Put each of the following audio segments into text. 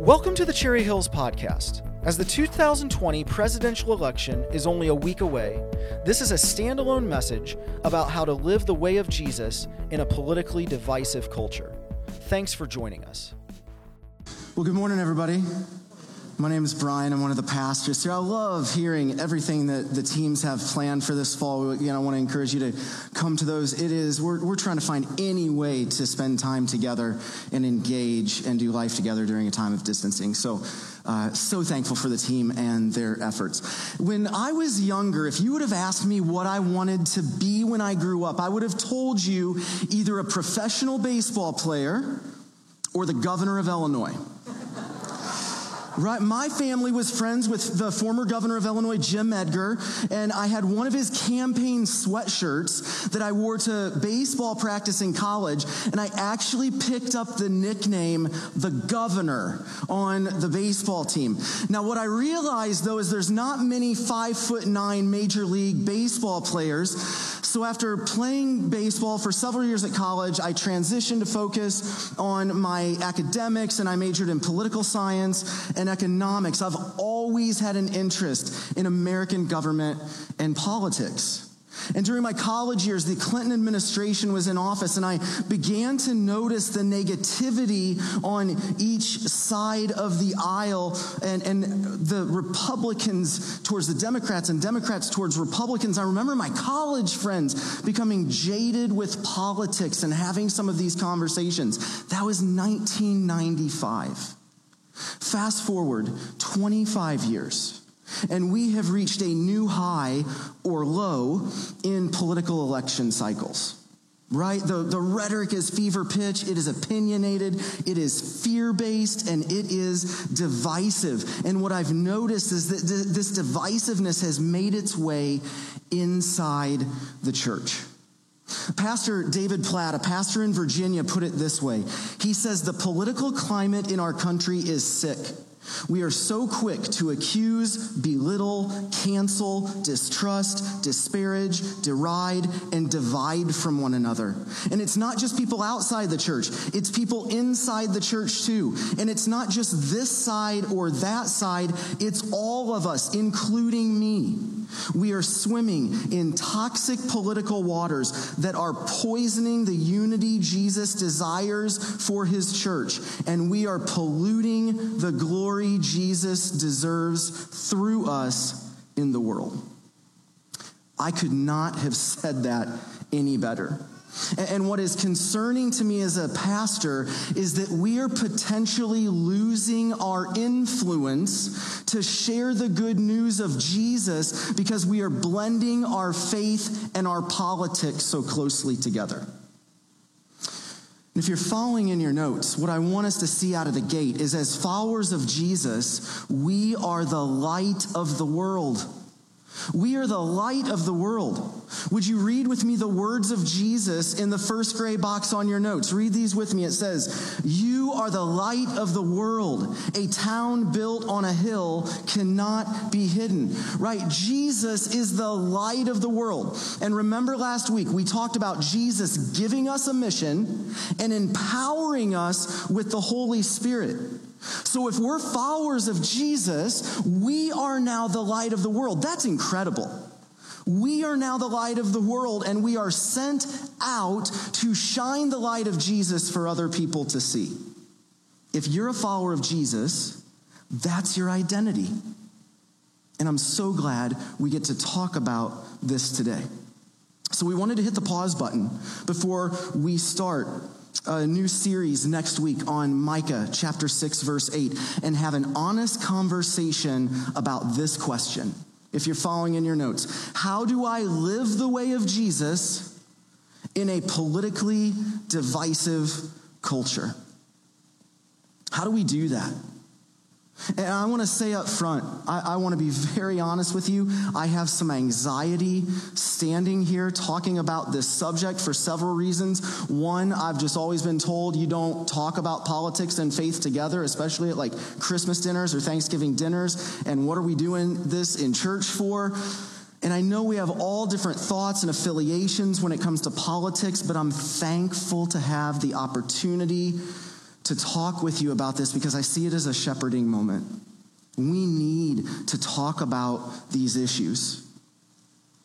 Welcome to the Cherry Hills Podcast. As the 2020 presidential election is only a week away, this is a standalone message about how to live the way of Jesus in a politically divisive culture. Thanks for joining us. Well, good morning, everybody. My name is Brian. I'm one of the pastors here. I love hearing everything that the teams have planned for this fall. Again, I want to encourage you to come to those. It is, we're, we're trying to find any way to spend time together and engage and do life together during a time of distancing. So, uh, so thankful for the team and their efforts. When I was younger, if you would have asked me what I wanted to be when I grew up, I would have told you either a professional baseball player or the governor of Illinois. Right, my family was friends with the former governor of Illinois, Jim Edgar, and I had one of his campaign sweatshirts that I wore to baseball practice in college, and I actually picked up the nickname the governor on the baseball team. Now, what I realized though is there's not many five foot nine major league baseball players. So after playing baseball for several years at college, I transitioned to focus on my academics and I majored in political science and economics. I've always had an interest in American government and politics. And during my college years, the Clinton administration was in office, and I began to notice the negativity on each side of the aisle, and, and the Republicans towards the Democrats, and Democrats towards Republicans. I remember my college friends becoming jaded with politics and having some of these conversations. That was 1995. Fast forward 25 years, and we have reached a new high or low in political election cycles. Right? The, the rhetoric is fever pitch, it is opinionated, it is fear based, and it is divisive. And what I've noticed is that this divisiveness has made its way inside the church. Pastor David Platt, a pastor in Virginia, put it this way. He says, The political climate in our country is sick. We are so quick to accuse, belittle, cancel, distrust, disparage, deride, and divide from one another. And it's not just people outside the church, it's people inside the church too. And it's not just this side or that side, it's all of us, including me. We are swimming in toxic political waters that are poisoning the unity Jesus desires for his church. And we are polluting the glory Jesus deserves through us in the world. I could not have said that any better. And what is concerning to me as a pastor is that we are potentially losing our influence to share the good news of Jesus because we are blending our faith and our politics so closely together. if you're following in your notes, what I want us to see out of the gate is as followers of Jesus, we are the light of the world. We are the light of the world. Would you read with me the words of Jesus in the first gray box on your notes? Read these with me. It says, You are the light of the world. A town built on a hill cannot be hidden. Right? Jesus is the light of the world. And remember last week, we talked about Jesus giving us a mission and empowering us with the Holy Spirit. So if we're followers of Jesus, we are now the light of the world. That's incredible. We are now the light of the world, and we are sent out to shine the light of Jesus for other people to see. If you're a follower of Jesus, that's your identity. And I'm so glad we get to talk about this today. So, we wanted to hit the pause button before we start a new series next week on Micah chapter 6, verse 8, and have an honest conversation about this question. If you're following in your notes, how do I live the way of Jesus in a politically divisive culture? How do we do that? And I want to say up front, I, I, want to be very honest with you. I have some anxiety standing here talking about this subject for several reasons. One, I've just always been told you don't talk about politics and faith together, especially at like Christmas dinners or Thanksgiving dinners. And what are we doing this in church for? And I know we have all different thoughts and affiliations when it comes to politics, but I'm thankful to have the opportunity to talk with you about this because I see it as a shepherding moment. We need to talk about these issues.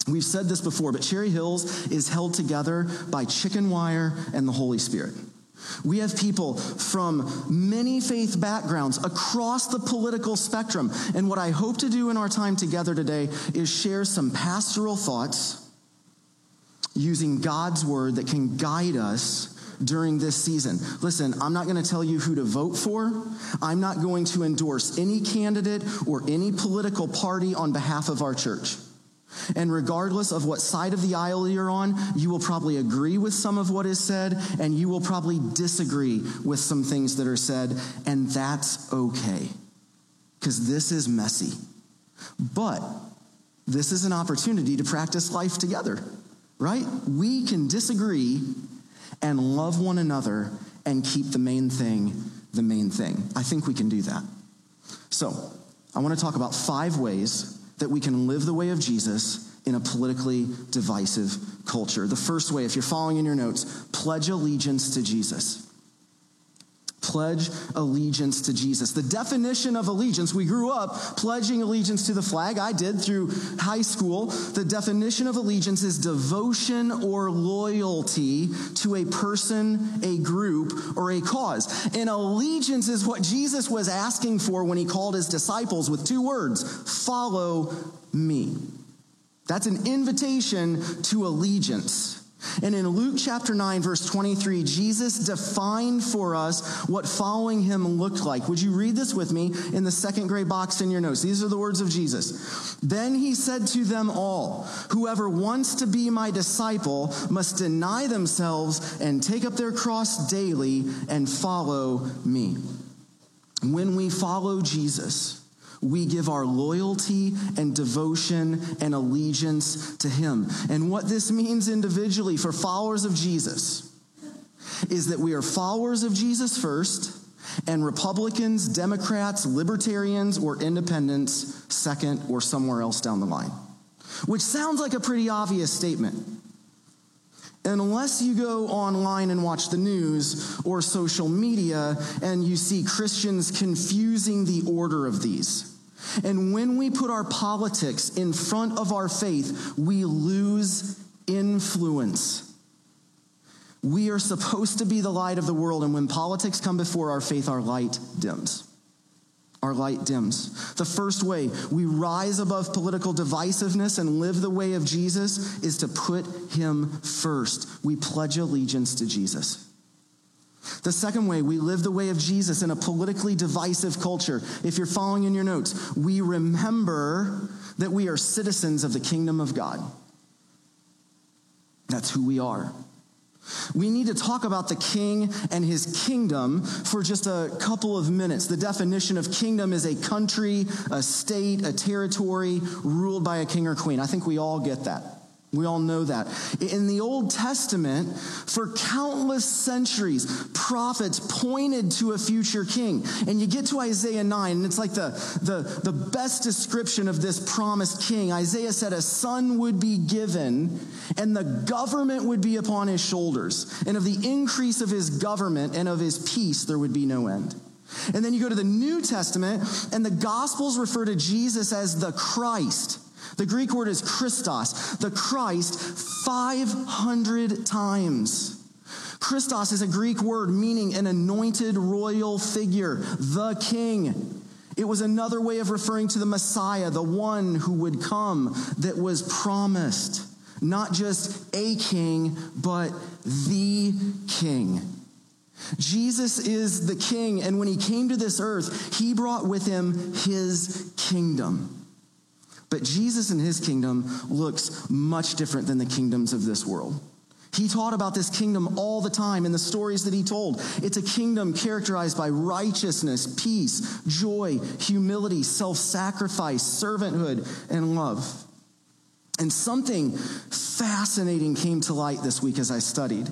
We've said this before, but Cherry Hills is held together by chicken wire and the Holy Spirit. We have people from many faith backgrounds across the political spectrum. And what I hope to do in our time together today is share some pastoral thoughts using God's word that can guide us during this season. Listen, I'm not going to tell you who to vote for. I'm not going to endorse any candidate or any political party on behalf of our church. And regardless of what side of the aisle you're on, you will probably agree with some of what is said, and you will probably disagree with some things that are said, and that's okay. Because this is messy. But this is an opportunity to practice life together, right? We can disagree and love one another and keep the main thing the main thing. I think we can do that. So, I want to talk about five ways that we can live the way of Jesus in a politically divisive culture. The first way, if you're following in your notes, pledge allegiance to Jesus. Pledge allegiance to Jesus. The definition of allegiance, we grew up pledging allegiance to the flag. I did through high school. The definition of allegiance is devotion or loyalty to a person, a group, or a cause. And allegiance is what Jesus was asking for when he called his disciples with two words follow me. That's an invitation to allegiance. And in Luke chapter 9, verse 23, Jesus defined for us what following him looked like. Would you read this with me in the second gray box in your notes? These are the words of Jesus. Then he said to them all, Whoever wants to be my disciple must deny themselves and take up their cross daily and follow me. When we follow Jesus, we give our loyalty and devotion and allegiance to Him. And what this means individually for followers of Jesus is that we are followers of Jesus first, and Republicans, Democrats, Libertarians, or Independents second or somewhere else down the line. Which sounds like a pretty obvious statement. Unless you go online and watch the news or social media and you see Christians confusing the order of these. And when we put our politics in front of our faith, we lose influence. We are supposed to be the light of the world, and when politics come before our faith, our light dims. Our light dims. The first way we rise above political divisiveness and live the way of Jesus is to put him first. We pledge allegiance to Jesus. The second way, we live the way of Jesus in a politically divisive culture. If you're following in your notes, we remember that we are citizens of the kingdom of God. That's who we are. We need to talk about the king and his kingdom for just a couple of minutes. The definition of kingdom is a country, a state, a territory ruled by a king or queen. I think we all get that. We all know that. In the Old Testament, for countless centuries, prophets pointed to a future king. And you get to Isaiah 9, and it's like the, the, the best description of this promised king. Isaiah said, A son would be given, and the government would be upon his shoulders. And of the increase of his government and of his peace, there would be no end. And then you go to the New Testament, and the Gospels refer to Jesus as the Christ. The Greek word is Christos, the Christ, 500 times. Christos is a Greek word meaning an anointed royal figure, the king. It was another way of referring to the Messiah, the one who would come that was promised. Not just a king, but the king. Jesus is the king, and when he came to this earth, he brought with him his kingdom. But Jesus and his kingdom looks much different than the kingdoms of this world. He taught about this kingdom all the time in the stories that he told. It's a kingdom characterized by righteousness, peace, joy, humility, self sacrifice, servanthood, and love. And something fascinating came to light this week as I studied.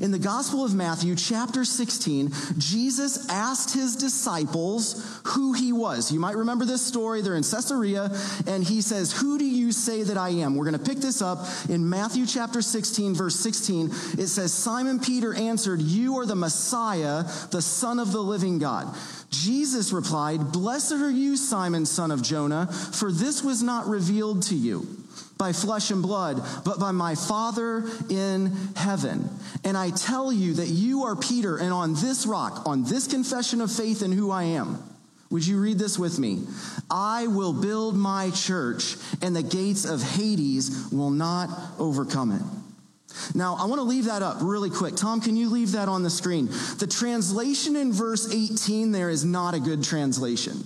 In the Gospel of Matthew, chapter 16, Jesus asked his disciples who he was. You might remember this story. They're in Caesarea, and he says, Who do you say that I am? We're going to pick this up in Matthew chapter 16, verse 16. It says, Simon Peter answered, You are the Messiah, the Son of the living God. Jesus replied, Blessed are you, Simon, son of Jonah, for this was not revealed to you by flesh and blood, but by my Father in heaven. And I tell you that you are Peter, and on this rock, on this confession of faith in who I am, would you read this with me? I will build my church, and the gates of Hades will not overcome it. Now, I want to leave that up really quick. Tom, can you leave that on the screen? The translation in verse 18 there is not a good translation.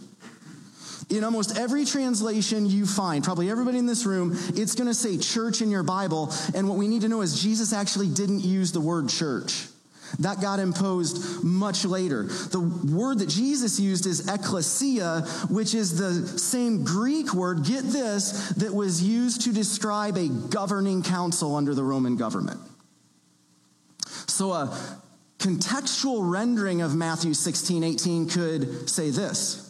In almost every translation you find, probably everybody in this room, it's going to say church in your Bible. And what we need to know is Jesus actually didn't use the word church. That got imposed much later. The word that Jesus used is ecclesia, which is the same Greek word, get this, that was used to describe a governing council under the Roman government. So a contextual rendering of Matthew 16, 18 could say this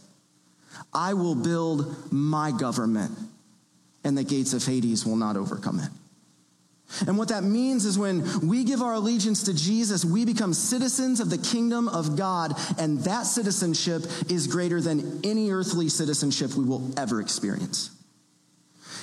I will build my government, and the gates of Hades will not overcome it. And what that means is when we give our allegiance to Jesus, we become citizens of the kingdom of God, and that citizenship is greater than any earthly citizenship we will ever experience.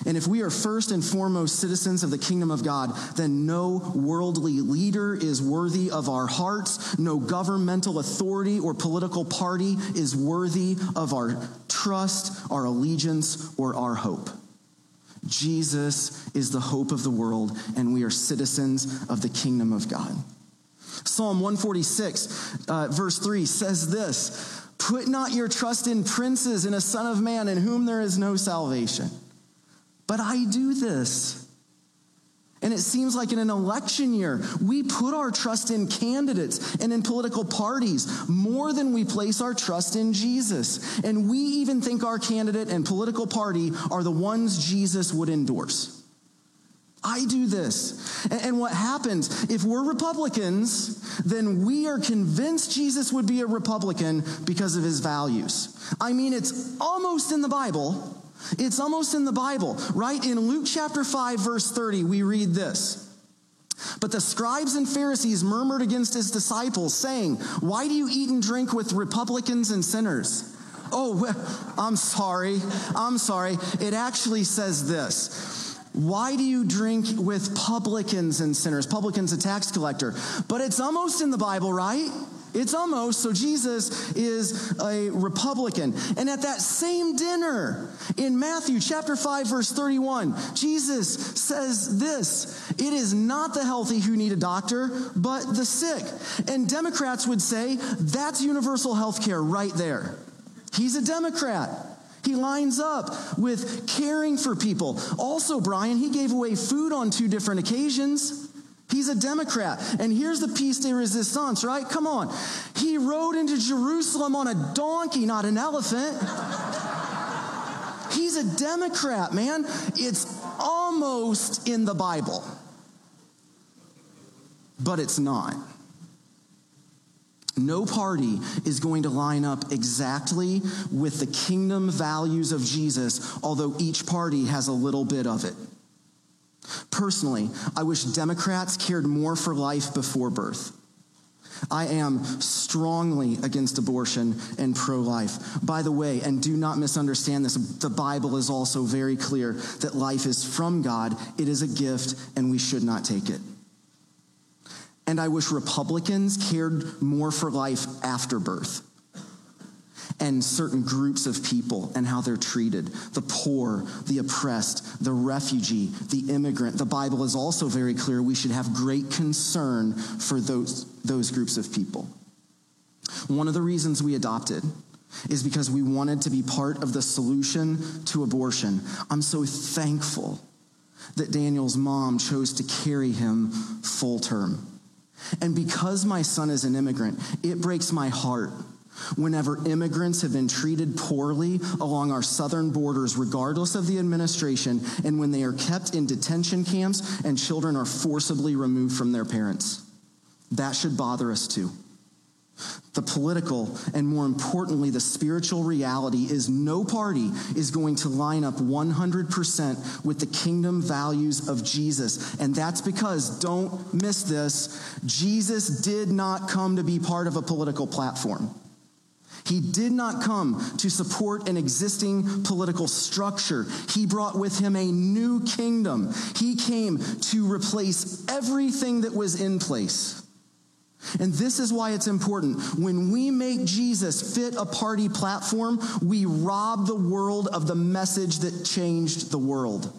And if we are first and foremost citizens of the kingdom of God, then no worldly leader is worthy of our hearts. No governmental authority or political party is worthy of our trust, our allegiance, or our hope. Jesus is the hope of the world, and we are citizens of the kingdom of God. Psalm 146, uh, verse 3 says this Put not your trust in princes, in a son of man, in whom there is no salvation. But I do this. And it seems like in an election year, we put our trust in candidates and in political parties more than we place our trust in Jesus. And we even think our candidate and political party are the ones Jesus would endorse. I do this. And what happens, if we're Republicans, then we are convinced Jesus would be a Republican because of his values. I mean, it's almost in the Bible it's almost in the Bible, right? In Luke chapter 5, verse 30, we read this. But the scribes and Pharisees murmured against his disciples, saying, Why do you eat and drink with republicans and sinners? Oh, I'm sorry. I'm sorry. It actually says this. Why do you drink with publicans and sinners? Publicans, a tax collector. But it's almost in the Bible, right? It's almost, so Jesus is a Republican. And at that same dinner in Matthew chapter 5, verse 31, Jesus says this It is not the healthy who need a doctor, but the sick. And Democrats would say that's universal health care right there. He's a Democrat. He lines up with caring for people. Also, Brian, he gave away food on two different occasions. He's a Democrat. And here's the piece de resistance, right? Come on. He rode into Jerusalem on a donkey, not an elephant. He's a Democrat, man. It's almost in the Bible, but it's not. No party is going to line up exactly with the kingdom values of Jesus, although each party has a little bit of it. Personally, I wish Democrats cared more for life before birth. I am strongly against abortion and pro life. By the way, and do not misunderstand this, the Bible is also very clear that life is from God, it is a gift, and we should not take it. And I wish Republicans cared more for life after birth and certain groups of people and how they're treated the poor, the oppressed, the refugee, the immigrant. The Bible is also very clear we should have great concern for those, those groups of people. One of the reasons we adopted is because we wanted to be part of the solution to abortion. I'm so thankful that Daniel's mom chose to carry him full term. And because my son is an immigrant, it breaks my heart Whenever immigrants have been treated poorly along our southern borders, regardless of the administration, and when they are kept in detention camps and children are forcibly removed from their parents. That should bother us too. The political and more importantly, the spiritual reality is no party is going to line up 100% with the kingdom values of Jesus. And that's because, don't miss this, Jesus did not come to be part of a political platform. He did not come to support an existing political structure. He brought with him a new kingdom. He came to replace everything that was in place. And this is why it's important. When we make Jesus fit a party platform, we rob the world of the message that changed the world.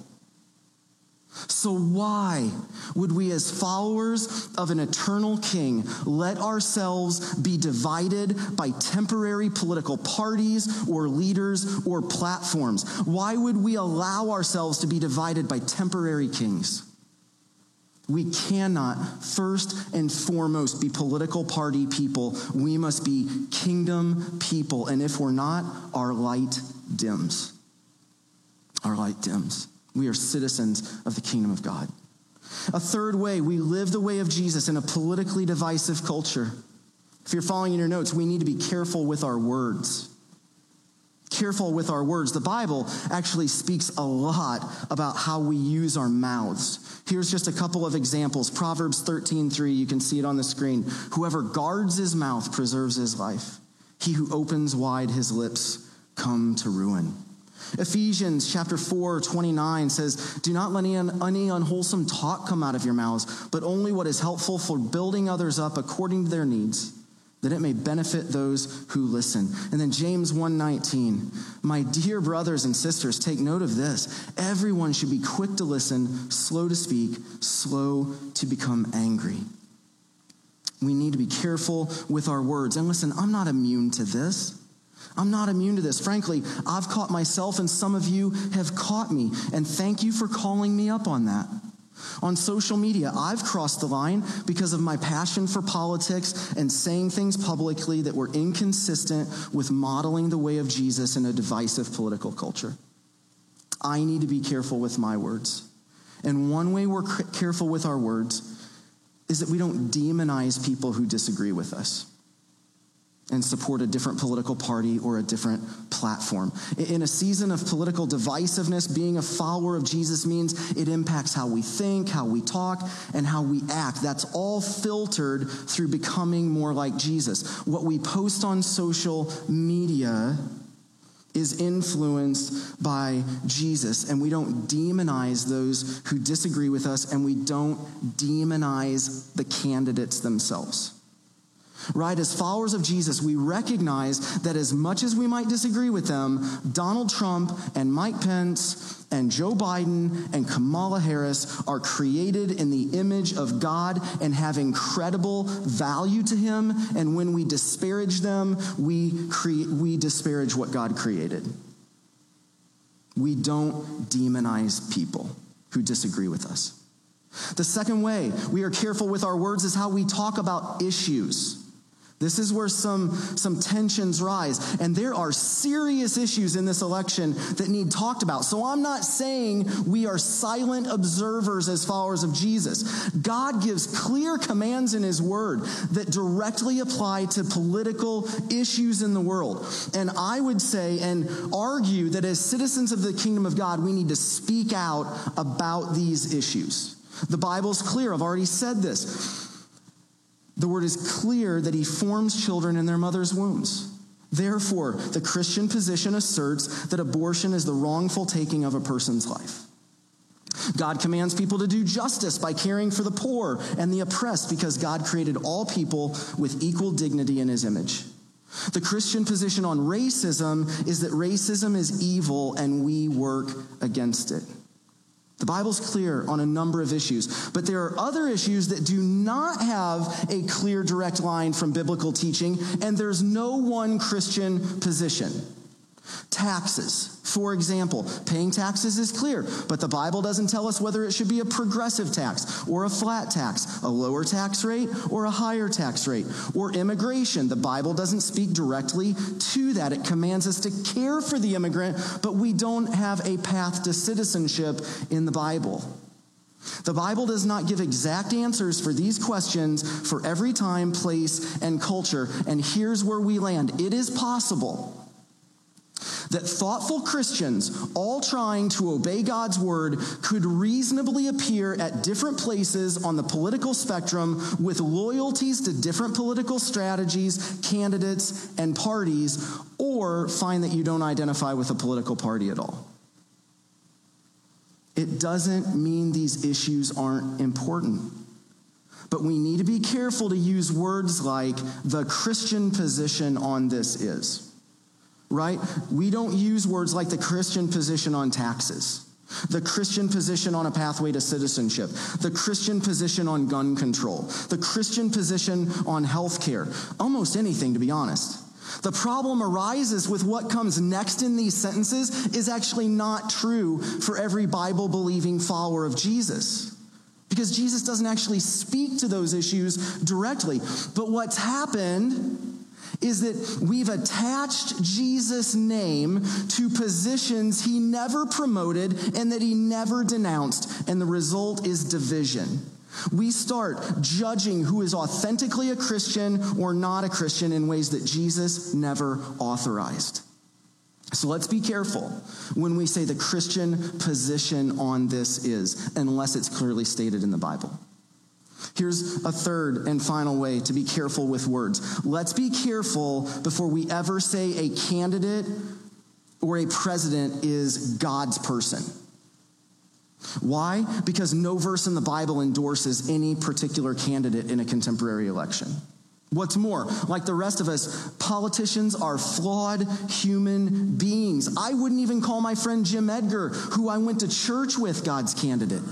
So, why would we, as followers of an eternal king, let ourselves be divided by temporary political parties or leaders or platforms? Why would we allow ourselves to be divided by temporary kings? We cannot, first and foremost, be political party people. We must be kingdom people. And if we're not, our light dims. Our light dims. We are citizens of the kingdom of God. A third way, we live the way of Jesus in a politically divisive culture. If you're following in your notes, we need to be careful with our words careful with our words. The Bible actually speaks a lot about how we use our mouths. Here's just a couple of examples. Proverbs 13:3, you can see it on the screen. Whoever guards his mouth preserves his life. He who opens wide his lips come to ruin. Ephesians chapter 4, 29 says, Do not let any, unwholesome talk come out of your mouths, but only what is helpful for building others up according to their needs that it may benefit those who listen. And then James 1:19, my dear brothers and sisters, take note of this. Everyone should be quick to listen, slow to speak, slow to become angry. We need to be careful with our words. And listen, I'm not immune to this. I'm not immune to this. Frankly, I've caught myself and some of you have caught me. And thank you for calling me up on that. On social media, I've crossed the line because of my passion for politics and saying things publicly that were inconsistent with modeling the way of Jesus in a divisive political culture. I need to be careful with my words. And one way we're careful with our words is that we don't demonize people who disagree with us and support a different political party or a different platform. In a season of political divisiveness, being a follower of Jesus means it impacts how we think, how we talk, and how we act. That's all filtered through becoming more like Jesus. What we post on social media is influenced by Jesus, and we don't demonize those who disagree with us, and we don't demonize the candidates themselves right? As followers of Jesus, we recognize that as much as we might disagree with them, Donald Trump and Mike Pence and Joe Biden and Kamala Harris are created in the image of God and have incredible value to Him. And when we disparage them, we, create, we disparage what God created. We don't demonize people who disagree with us. The second way we are careful with our words is how we talk about issues. This is where some, some tensions rise. And there are serious issues in this election that need talked about. So I'm not saying we are silent observers as followers of Jesus. God gives clear commands in His Word that directly apply to political issues in the world. And I would say and argue that as citizens of the kingdom of God, we need to speak out about these issues. The Bible's clear. I've already said this the word is clear that he forms children in their mother's wombs. Therefore, the Christian position asserts that abortion is the wrongful taking of a person's life. God commands people to do justice by caring for the poor and the oppressed because God created all people with equal dignity in his image. The Christian position on racism is that racism is evil and we work against it. The Bible's clear on a number of issues, but there are other issues that do not have a clear direct line from biblical teaching, and there's no one Christian position. Taxes, for example, paying taxes is clear, but the Bible doesn't tell us whether it should be a progressive tax or a flat tax, a lower tax rate or a higher tax rate. Or immigration, the Bible doesn't speak directly to that. It commands us to care for the immigrant, but we don't have a path to citizenship in the Bible. The Bible does not give exact answers for these questions for every time, place, and culture. And here's where we land it is possible that thoughtful Christians, all trying to obey God's word, could reasonably appear at different places on the political spectrum with loyalties to different political strategies, candidates, and parties, or find that you don't identify with a political party at all. It doesn't mean these issues aren't important. But we need to be careful to use words like the Christian position on this is right? We don't use words like the Christian position on taxes, the Christian position on a pathway to citizenship, the Christian position on gun control, the Christian position on health care, almost anything, to be honest. The problem arises with what comes next in these sentences is actually not true for every Bible believing follower of Jesus. Because Jesus doesn't actually speak to those issues directly. But what's happened is that we've attached Jesus' name to positions he never promoted and that he never denounced, and the result is division. We start judging who is authentically a Christian or not a Christian in ways that Jesus never authorized. So let's be careful when we say the Christian position on this is, unless it's clearly stated in the Bible. Here's a third and final way to be careful with words. Let's be careful before we ever say a candidate or a president is God's person. Why? Because no verse in the Bible endorses any particular candidate in a contemporary election. What's more, like the rest of us, politicians are flawed human beings. I wouldn't even call my friend Jim Edgar, who I went to church with, God's candidate.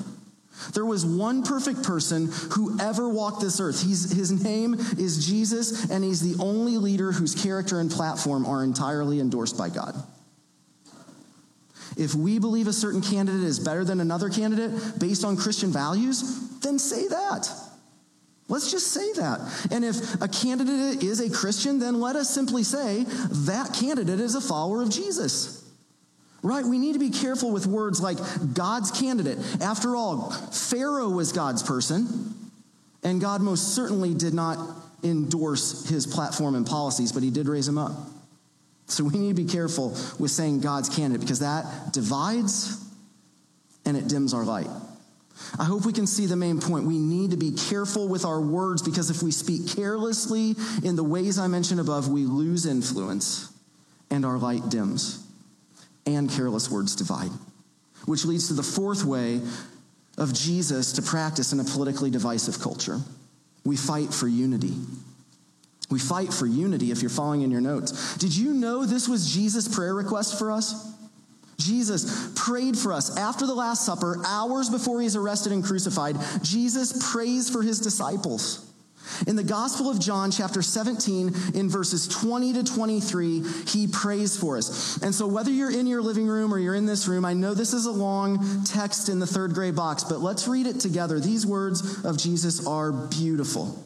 There was one perfect person who ever walked this earth. He's, his name is Jesus, and he's the only leader whose character and platform are entirely endorsed by God. If we believe a certain candidate is better than another candidate based on Christian values, then say that. Let's just say that. And if a candidate is a Christian, then let us simply say that candidate is a follower of Jesus. Right? We need to be careful with words like God's candidate. After all, Pharaoh was God's person, and God most certainly did not endorse his platform and policies, but he did raise him up. So we need to be careful with saying God's candidate because that divides and it dims our light. I hope we can see the main point. We need to be careful with our words because if we speak carelessly in the ways I mentioned above, we lose influence and our light dims and careless words divide. Which leads to the fourth way of Jesus to practice in a politically divisive culture. We fight for unity. We fight for unity if you're following in your notes. Did you know this was Jesus' prayer request for us? Jesus prayed for us after the Last Supper, hours before he's arrested and crucified. Jesus prays for his disciples. In the Gospel of John, chapter 17, in verses 20 to 23, he prays for us. And so, whether you're in your living room or you're in this room, I know this is a long text in the third grade box, but let's read it together. These words of Jesus are beautiful.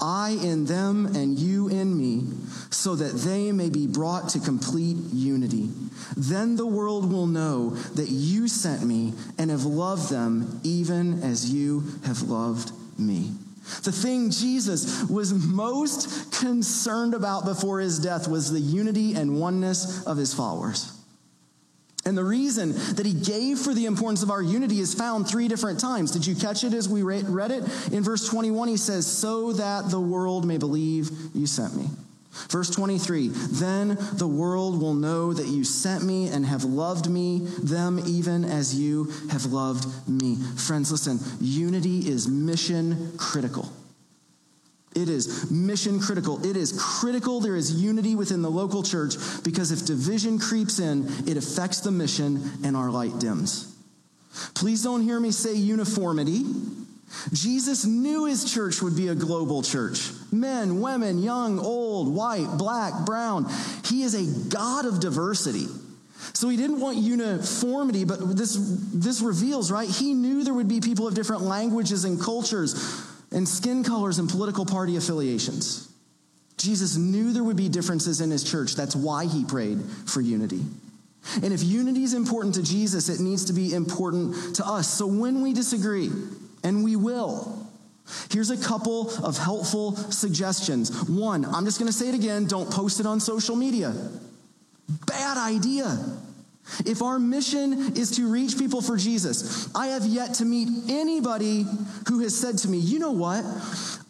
I in them and you in me, so that they may be brought to complete unity. Then the world will know that you sent me and have loved them even as you have loved me. The thing Jesus was most concerned about before his death was the unity and oneness of his followers. And the reason that he gave for the importance of our unity is found three different times. Did you catch it as we read it? In verse 21, he says, So that the world may believe you sent me. Verse 23, then the world will know that you sent me and have loved me, them even as you have loved me. Friends, listen, unity is mission critical. It is mission critical. It is critical there is unity within the local church because if division creeps in, it affects the mission and our light dims. Please don't hear me say uniformity. Jesus knew his church would be a global church. Men, women, young, old, white, black, brown. He is a God of diversity. So he didn't want uniformity, but this, this reveals, right? He knew there would be people of different languages and cultures and skin colors and political party affiliations. Jesus knew there would be differences in his church. That's why he prayed for unity. And if unity is important to Jesus, it needs to be important to us. So when we disagree, and we will, here's a couple of helpful suggestions. One, I'm just going to say it again don't post it on social media. Bad idea. If our mission is to reach people for Jesus, I have yet to meet anybody who has said to me, you know what?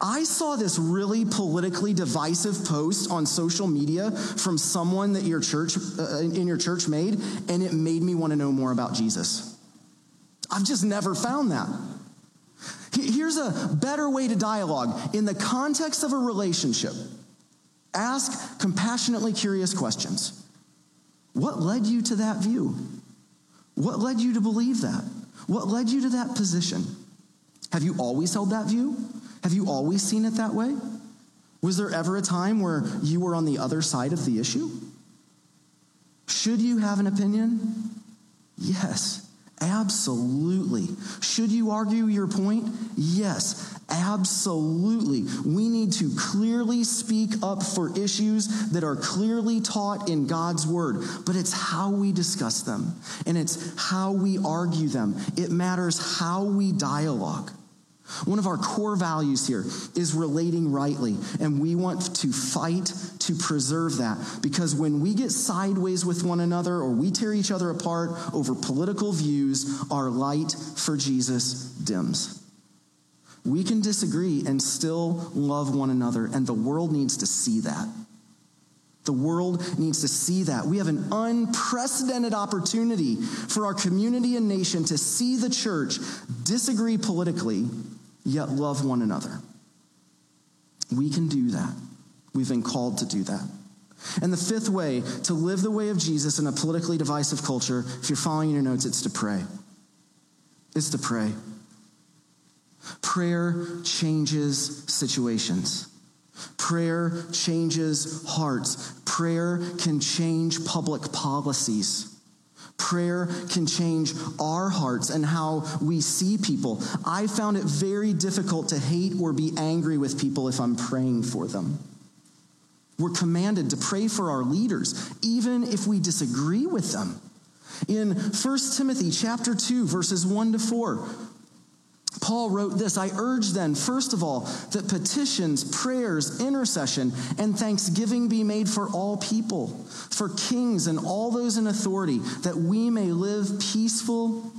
I saw this really politically divisive post on social media from someone that your church uh, in your church made and it made me want to know more about Jesus. I've just never found that. Here's a better way to dialogue in the context of a relationship. Ask compassionately curious questions. What led you to that view? What led you to believe that? What led you to that position? Have you always held that view? Have you always seen it that way? Was there ever a time where you were on the other side of the issue? Should you have an opinion? Yes. Absolutely. Should you argue your point? Yes, absolutely. We need to clearly speak up for issues that are clearly taught in God's word, but it's how we discuss them and it's how we argue them. It matters how we dialogue. One of our core values here is relating rightly, and we want to fight to preserve that because when we get sideways with one another or we tear each other apart over political views, our light for Jesus dims. We can disagree and still love one another, and the world needs to see that. The world needs to see that. We have an unprecedented opportunity for our community and nation to see the church disagree politically yet love one another. We can do that. We've been called to do that. And the fifth way to live the way of Jesus in a politically divisive culture, if you're following your notes, it's to pray. It's to pray. Prayer changes situations. Prayer changes hearts. Prayer can change public policies. Prayer can change our hearts and how we see people. I found it very difficult to hate or be angry with people if I'm praying for them. We're commanded to pray for our leaders, even if we disagree with them. In 1 Timothy chapter 2, verses 1 to 4, Paul wrote this I urge then, first of all, that petitions, prayers, intercession, and thanksgiving be made for all people, for kings and all those in authority, that we may live peaceful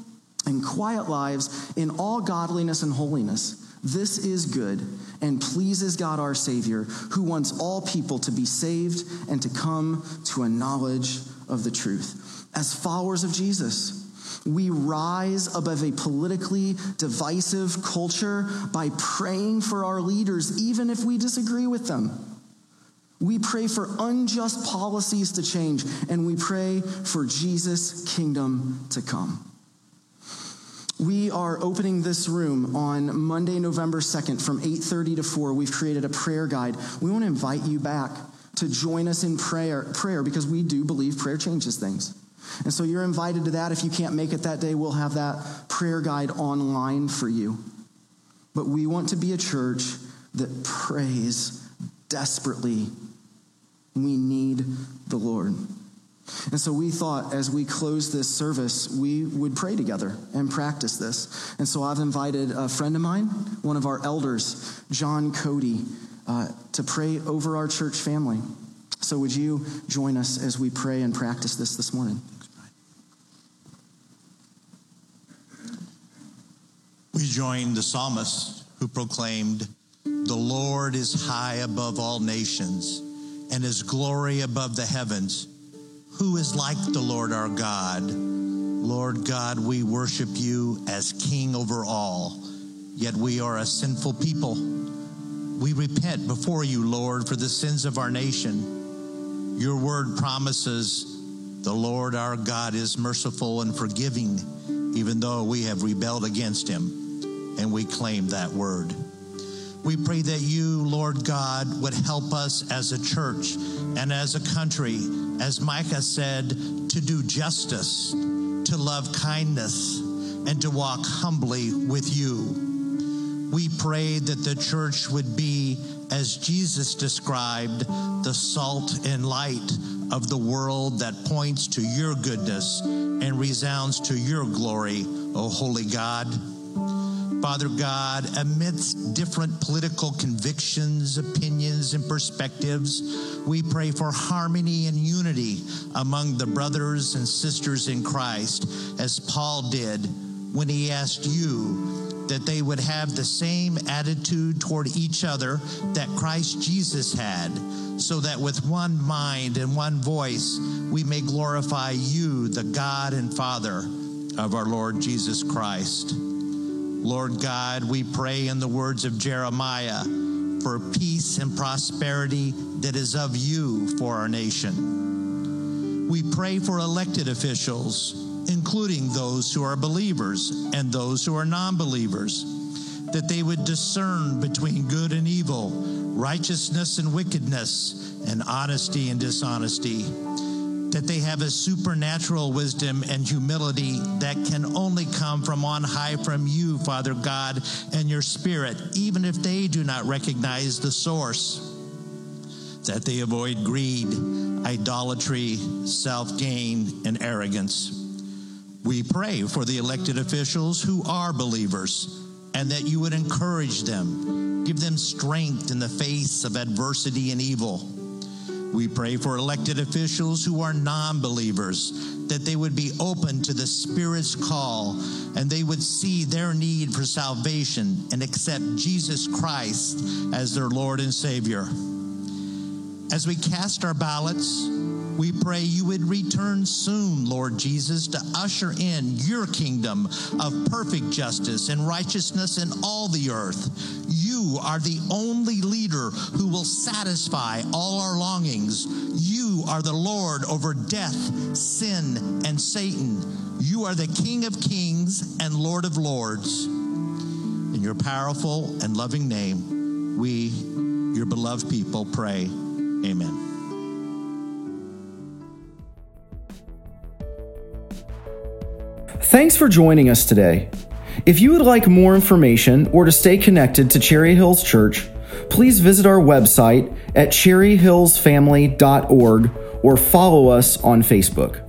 and quiet lives in all godliness and holiness. This is good and pleases God our Savior, who wants all people to be saved and to come to a knowledge of the truth. As followers of Jesus, we rise above a politically divisive culture by praying for our leaders, even if we disagree with them. We pray for unjust policies to change, and we pray for Jesus' kingdom to come. We are opening this room on Monday, November 2nd from 8:30 to 4. We've created a prayer guide. We want to invite you back to join us in prayer, prayer because we do believe prayer changes things. And so you're invited to that. If you can't make it that day, we'll have that prayer guide online for you. But we want to be a church that prays desperately. We need the Lord. And so we thought as we close this service, we would pray together and practice this. And so I've invited a friend of mine, one of our elders, John Cody, uh, to pray over our church family. So would you join us as we pray and practice this this morning? We join the psalmist who proclaimed, The Lord is high above all nations, and his glory above the heavens. Who is like the Lord our God? Lord God, we worship you as King over all, yet we are a sinful people. We repent before you, Lord, for the sins of our nation. Your word promises the Lord our God is merciful and forgiving, even though we have rebelled against him and we claim that word. We pray that you, Lord God, would help us as a church and as a country, as Micah said, to do justice, to love kindness, and to walk humbly with you. We pray that the church would be, as Jesus described, the salt and light of the world that points to your goodness and resounds to your glory, O holy God. Father God, amidst different political convictions, opinions, and perspectives, we pray for harmony and unity among the brothers and sisters in Christ, as Paul did when he asked you that they would have the same attitude toward each other that Christ Jesus had, so that with one mind and one voice we may glorify you, the God and Father of our Lord Jesus Christ. Lord God, we pray in the words of Jeremiah for peace and prosperity that is of you for our nation. We pray for elected officials, including those who are believers and those who are non believers, that they would discern between good and evil, righteousness and wickedness, and honesty and dishonesty that they have a supernatural wisdom and humility that can only come from on high from you, Father God, and your Spirit, even if they do not recognize the source. That they avoid greed, idolatry, self gain, and arrogance. We pray for the elected officials who are believers and that you would encourage them, give them strength in the face of adversity and evil we pray for elected officials who are non believers, that they would be open to the Spirit's call and they would see their need for salvation and accept Jesus Christ as their Lord and Savior. As we cast our ballots, we pray you would return soon, Lord Jesus, to usher in your kingdom of perfect justice and righteousness in all the earth. You are the only leader who will satisfy all our longings. You are the Lord over death, sin, and Satan. You are the King of kings and Lord of lords. In your powerful and loving name, we, your beloved people, pray. Amen. Thanks for joining us today. If you would like more information or to stay connected to Cherry Hills Church, please visit our website at cherryhillsfamily.org or follow us on Facebook.